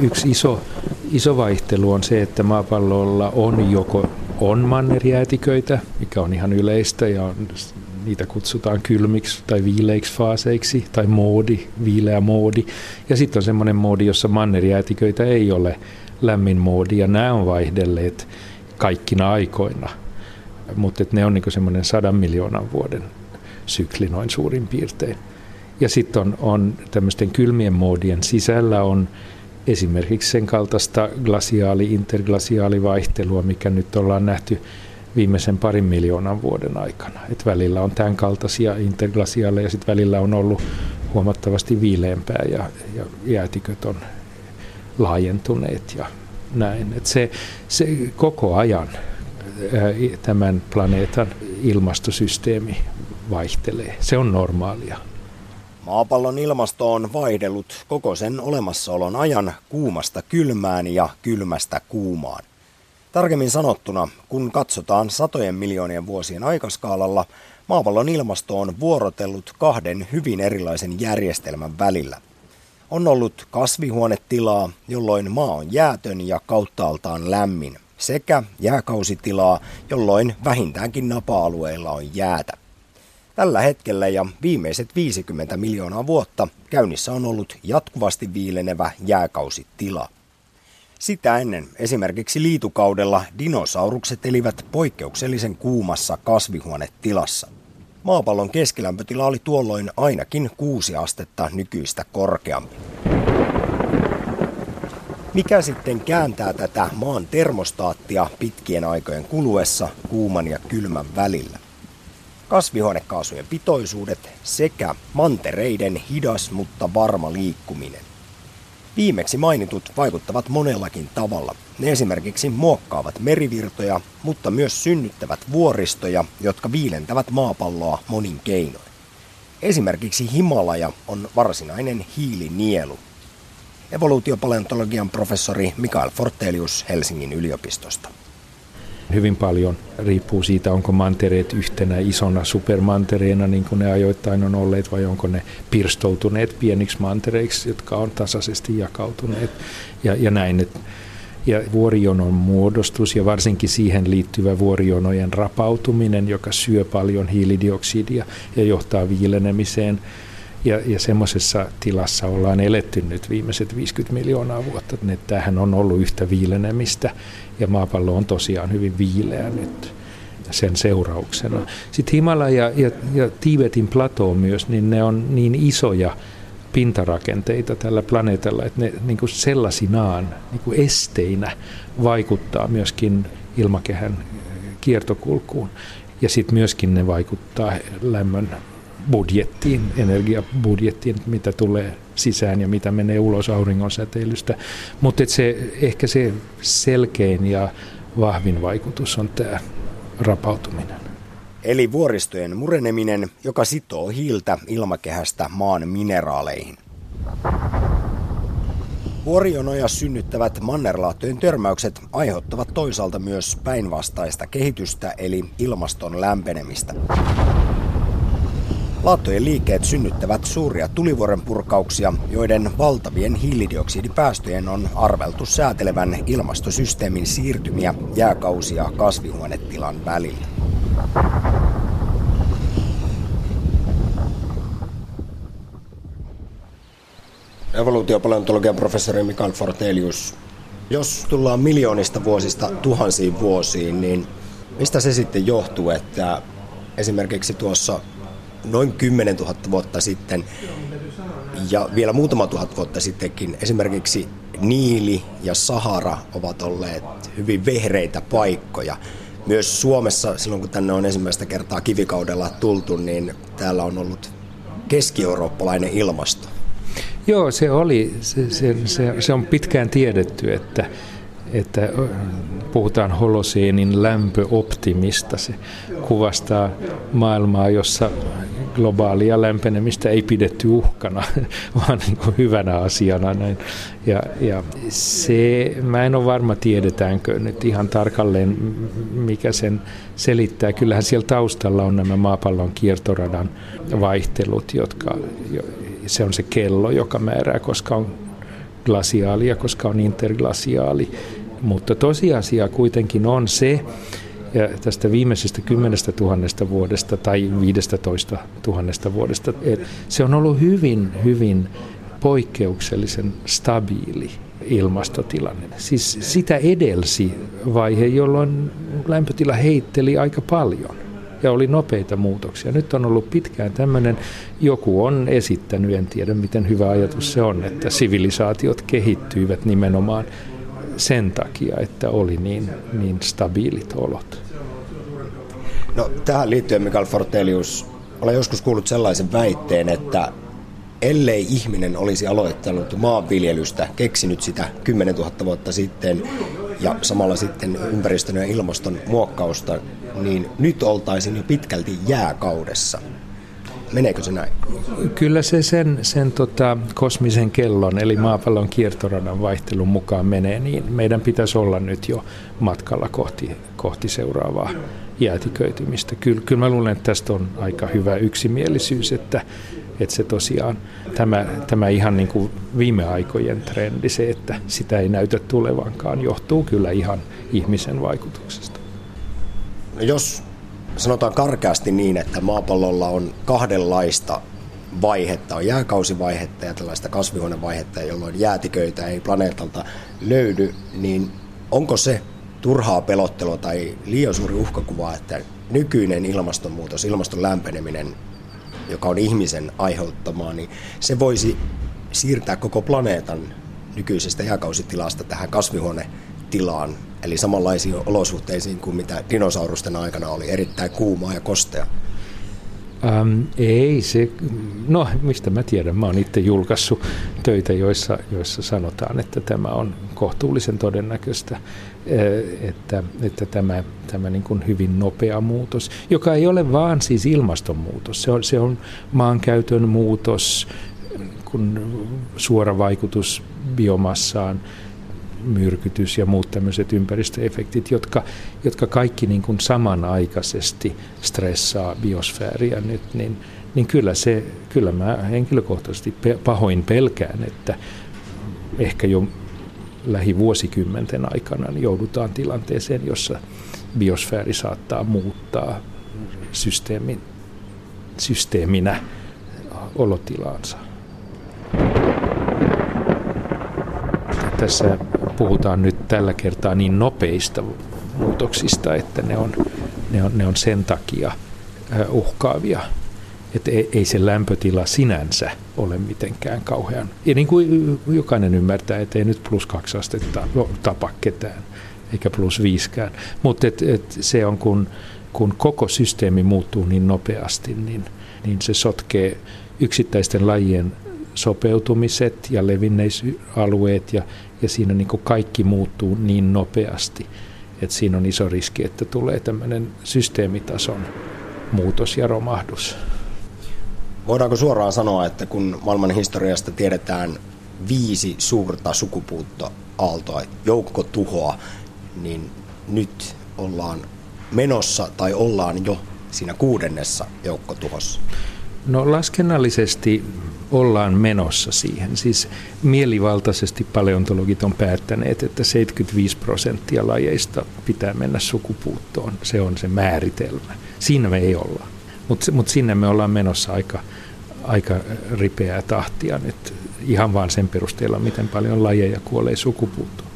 yksi iso, iso vaihtelu on se, että maapallolla on joko on mannerjäätiköitä, mikä on ihan yleistä ja on, niitä kutsutaan kylmiksi tai viileiksi faaseiksi tai moodi, viileä moodi. Ja sitten on semmoinen moodi, jossa mannerjäätiköitä ei ole lämmin moodi ja nämä on vaihdelleet kaikkina aikoina. Mutta ne on niinku semmoinen sadan miljoonan vuoden sykli noin suurin piirtein. Ja sitten on, on tämmöisten kylmien moodien sisällä on esimerkiksi sen kaltaista glasiaali, interglasiaalivaihtelua, mikä nyt ollaan nähty viimeisen parin miljoonan vuoden aikana. Et välillä on tämän kaltaisia interglasiaaleja ja sitten välillä on ollut huomattavasti viileämpää ja, ja jäätiköt on laajentuneet ja näin. Et se, se koko ajan tämän planeetan ilmastosysteemi vaihtelee. Se on normaalia. Maapallon ilmasto on vaihdellut koko sen olemassaolon ajan kuumasta kylmään ja kylmästä kuumaan. Tarkemmin sanottuna, kun katsotaan satojen miljoonien vuosien aikaskaalalla, maapallon ilmasto on vuorotellut kahden hyvin erilaisen järjestelmän välillä. On ollut kasvihuonetilaa, jolloin maa on jäätön ja kauttaaltaan lämmin, sekä jääkausitilaa, jolloin vähintäänkin napa-alueilla on jäätä. Tällä hetkellä ja viimeiset 50 miljoonaa vuotta käynnissä on ollut jatkuvasti viilenevä jääkausitila. Sitä ennen esimerkiksi liitukaudella dinosaurukset elivät poikkeuksellisen kuumassa kasvihuonetilassa. Maapallon keskilämpötila oli tuolloin ainakin kuusi astetta nykyistä korkeampi. Mikä sitten kääntää tätä maan termostaattia pitkien aikojen kuluessa kuuman ja kylmän välillä? Kasvihuonekaasujen pitoisuudet sekä mantereiden hidas mutta varma liikkuminen. Viimeksi mainitut vaikuttavat monellakin tavalla. Ne esimerkiksi muokkaavat merivirtoja, mutta myös synnyttävät vuoristoja, jotka viilentävät maapalloa monin keinoin. Esimerkiksi Himalaja on varsinainen hiilinielu. Evoluutiopaleontologian professori Mikael Fortelius Helsingin yliopistosta. Hyvin paljon riippuu siitä, onko mantereet yhtenä isona supermantereena, niin kuin ne ajoittain on olleet, vai onko ne pirstoutuneet pieniksi mantereiksi, jotka on tasaisesti jakautuneet ja, ja näin. Et, ja vuorijonon muodostus ja varsinkin siihen liittyvä vuorijonojen rapautuminen, joka syö paljon hiilidioksidia ja johtaa viilenemiseen – ja, ja semmoisessa tilassa ollaan eletty nyt viimeiset 50 miljoonaa vuotta. Että tämähän on ollut yhtä viilenemistä ja maapallo on tosiaan hyvin viileä nyt sen seurauksena. Sitten Himalaja ja, ja Tiibetin plato myös, niin ne on niin isoja pintarakenteita tällä planeetalla, että ne niin kuin sellaisinaan niin kuin esteinä vaikuttaa myöskin ilmakehän kiertokulkuun. Ja sitten myöskin ne vaikuttaa lämmön budjettiin, energiabudjettiin, mitä tulee sisään ja mitä menee ulos auringon säteilystä. Mutta se, ehkä se selkein ja vahvin vaikutus on tämä rapautuminen. Eli vuoristojen mureneminen, joka sitoo hiiltä ilmakehästä maan mineraaleihin. Vuorionoja synnyttävät mannerlaattojen törmäykset aiheuttavat toisaalta myös päinvastaista kehitystä eli ilmaston lämpenemistä. Laattojen liikkeet synnyttävät suuria tulivuoren purkauksia, joiden valtavien hiilidioksidipäästöjen on arveltu säätelevän ilmastosysteemin siirtymiä jääkausia kasvihuonetilan välillä. Evoluutiopaleontologian professori Mikael Fortelius. Jos tullaan miljoonista vuosista tuhansiin vuosiin, niin mistä se sitten johtuu, että esimerkiksi tuossa noin 10 000 vuotta sitten ja vielä muutama tuhat vuotta sittenkin esimerkiksi Niili ja Sahara ovat olleet hyvin vehreitä paikkoja. Myös Suomessa, silloin kun tänne on ensimmäistä kertaa kivikaudella tultu, niin täällä on ollut keski-eurooppalainen ilmasto. Joo, se oli, se, se, se, se on pitkään tiedetty, että että puhutaan holoseenin lämpöoptimista. Se kuvastaa maailmaa, jossa globaalia lämpenemistä ei pidetty uhkana, vaan niin kuin hyvänä asiana. Näin. Ja, ja se, mä en ole varma tiedetäänkö nyt ihan tarkalleen, mikä sen selittää. Kyllähän siellä taustalla on nämä maapallon kiertoradan vaihtelut, jotka se on se kello, joka määrää, koska on glasiaalia, koska on interglasiaali. Mutta tosiasia kuitenkin on se, ja tästä viimeisestä kymmenestä tuhannesta vuodesta tai 15 tuhannesta vuodesta, että se on ollut hyvin, hyvin poikkeuksellisen stabiili ilmastotilanne. Siis sitä edelsi vaihe, jolloin lämpötila heitteli aika paljon ja oli nopeita muutoksia. Nyt on ollut pitkään tämmöinen, joku on esittänyt, en tiedä miten hyvä ajatus se on, että sivilisaatiot kehittyivät nimenomaan sen takia, että oli niin, niin stabiilit olot. No, tähän liittyen Mikael Fortelius, olen joskus kuullut sellaisen väitteen, että ellei ihminen olisi aloittanut maanviljelystä, keksinyt sitä 10 000 vuotta sitten ja samalla sitten ympäristön ja ilmaston muokkausta, niin nyt oltaisiin jo pitkälti jääkaudessa. Meneekö se näin? Kyllä se sen, sen tota, kosmisen kellon, eli maapallon kiertoradan vaihtelun mukaan menee, niin meidän pitäisi olla nyt jo matkalla kohti, kohti seuraavaa jäätiköitymistä. Kyllä, kyllä mä luulen, että tästä on aika hyvä yksimielisyys, että, että se tosiaan, tämä, tämä ihan niin kuin viime aikojen trendi, se, että sitä ei näytä tulevankaan, johtuu kyllä ihan ihmisen vaikutuksesta. No jos sanotaan karkeasti niin, että maapallolla on kahdenlaista vaihetta, on jääkausivaihetta ja tällaista kasvihuonevaihetta, jolloin jäätiköitä ei planeetalta löydy, niin onko se turhaa pelottelua tai liian suuri uhkakuva, että nykyinen ilmastonmuutos, ilmaston lämpeneminen, joka on ihmisen aiheuttamaa, niin se voisi siirtää koko planeetan nykyisestä jääkausitilasta tähän kasvihuonetilaan, eli samanlaisiin olosuhteisiin kuin mitä dinosaurusten aikana oli, erittäin kuumaa ja kostea. Ähm, ei se, no mistä mä tiedän, mä oon itse julkaissut töitä, joissa, joissa sanotaan, että tämä on kohtuullisen todennäköistä, että, että tämä, tämä niin kuin hyvin nopea muutos, joka ei ole vaan siis ilmastonmuutos, se on, se on maankäytön muutos, kun suora vaikutus biomassaan, myrkytys ja muut tämmöiset ympäristöefektit, jotka, jotka kaikki niin kuin samanaikaisesti stressaa biosfääriä nyt, niin, niin kyllä, se, kyllä mä henkilökohtaisesti pahoin pelkään, että ehkä jo lähivuosikymmenten aikana niin joudutaan tilanteeseen, jossa biosfääri saattaa muuttaa systeemin, systeeminä olotilaansa. Tässä puhutaan nyt tällä kertaa niin nopeista muutoksista, että ne on, ne on, ne on sen takia uhkaavia. Että ei, ei se lämpötila sinänsä ole mitenkään kauhean. Ja niin kuin jokainen ymmärtää, että ei nyt plus kaksi astetta tapa ketään, eikä plus viiskään. Mutta et, et se on, kun, kun koko systeemi muuttuu niin nopeasti, niin, niin se sotkee yksittäisten lajien sopeutumiset ja levinneisalueet ja, ja siinä niin kuin kaikki muuttuu niin nopeasti, että siinä on iso riski, että tulee tämmöinen systeemitason muutos ja romahdus. Voidaanko suoraan sanoa, että kun maailman historiasta tiedetään viisi suurta sukupuuttoaaltoa, joukkotuhoa, niin nyt ollaan menossa tai ollaan jo siinä kuudennessa joukkotuhossa? No laskennallisesti ollaan menossa siihen. Siis mielivaltaisesti paleontologit on päättäneet, että 75 prosenttia lajeista pitää mennä sukupuuttoon. Se on se määritelmä. Siinä me ei olla. Mutta mut sinne me ollaan menossa aika, aika ripeää tahtia nyt ihan vaan sen perusteella, miten paljon lajeja kuolee sukupuuttoon.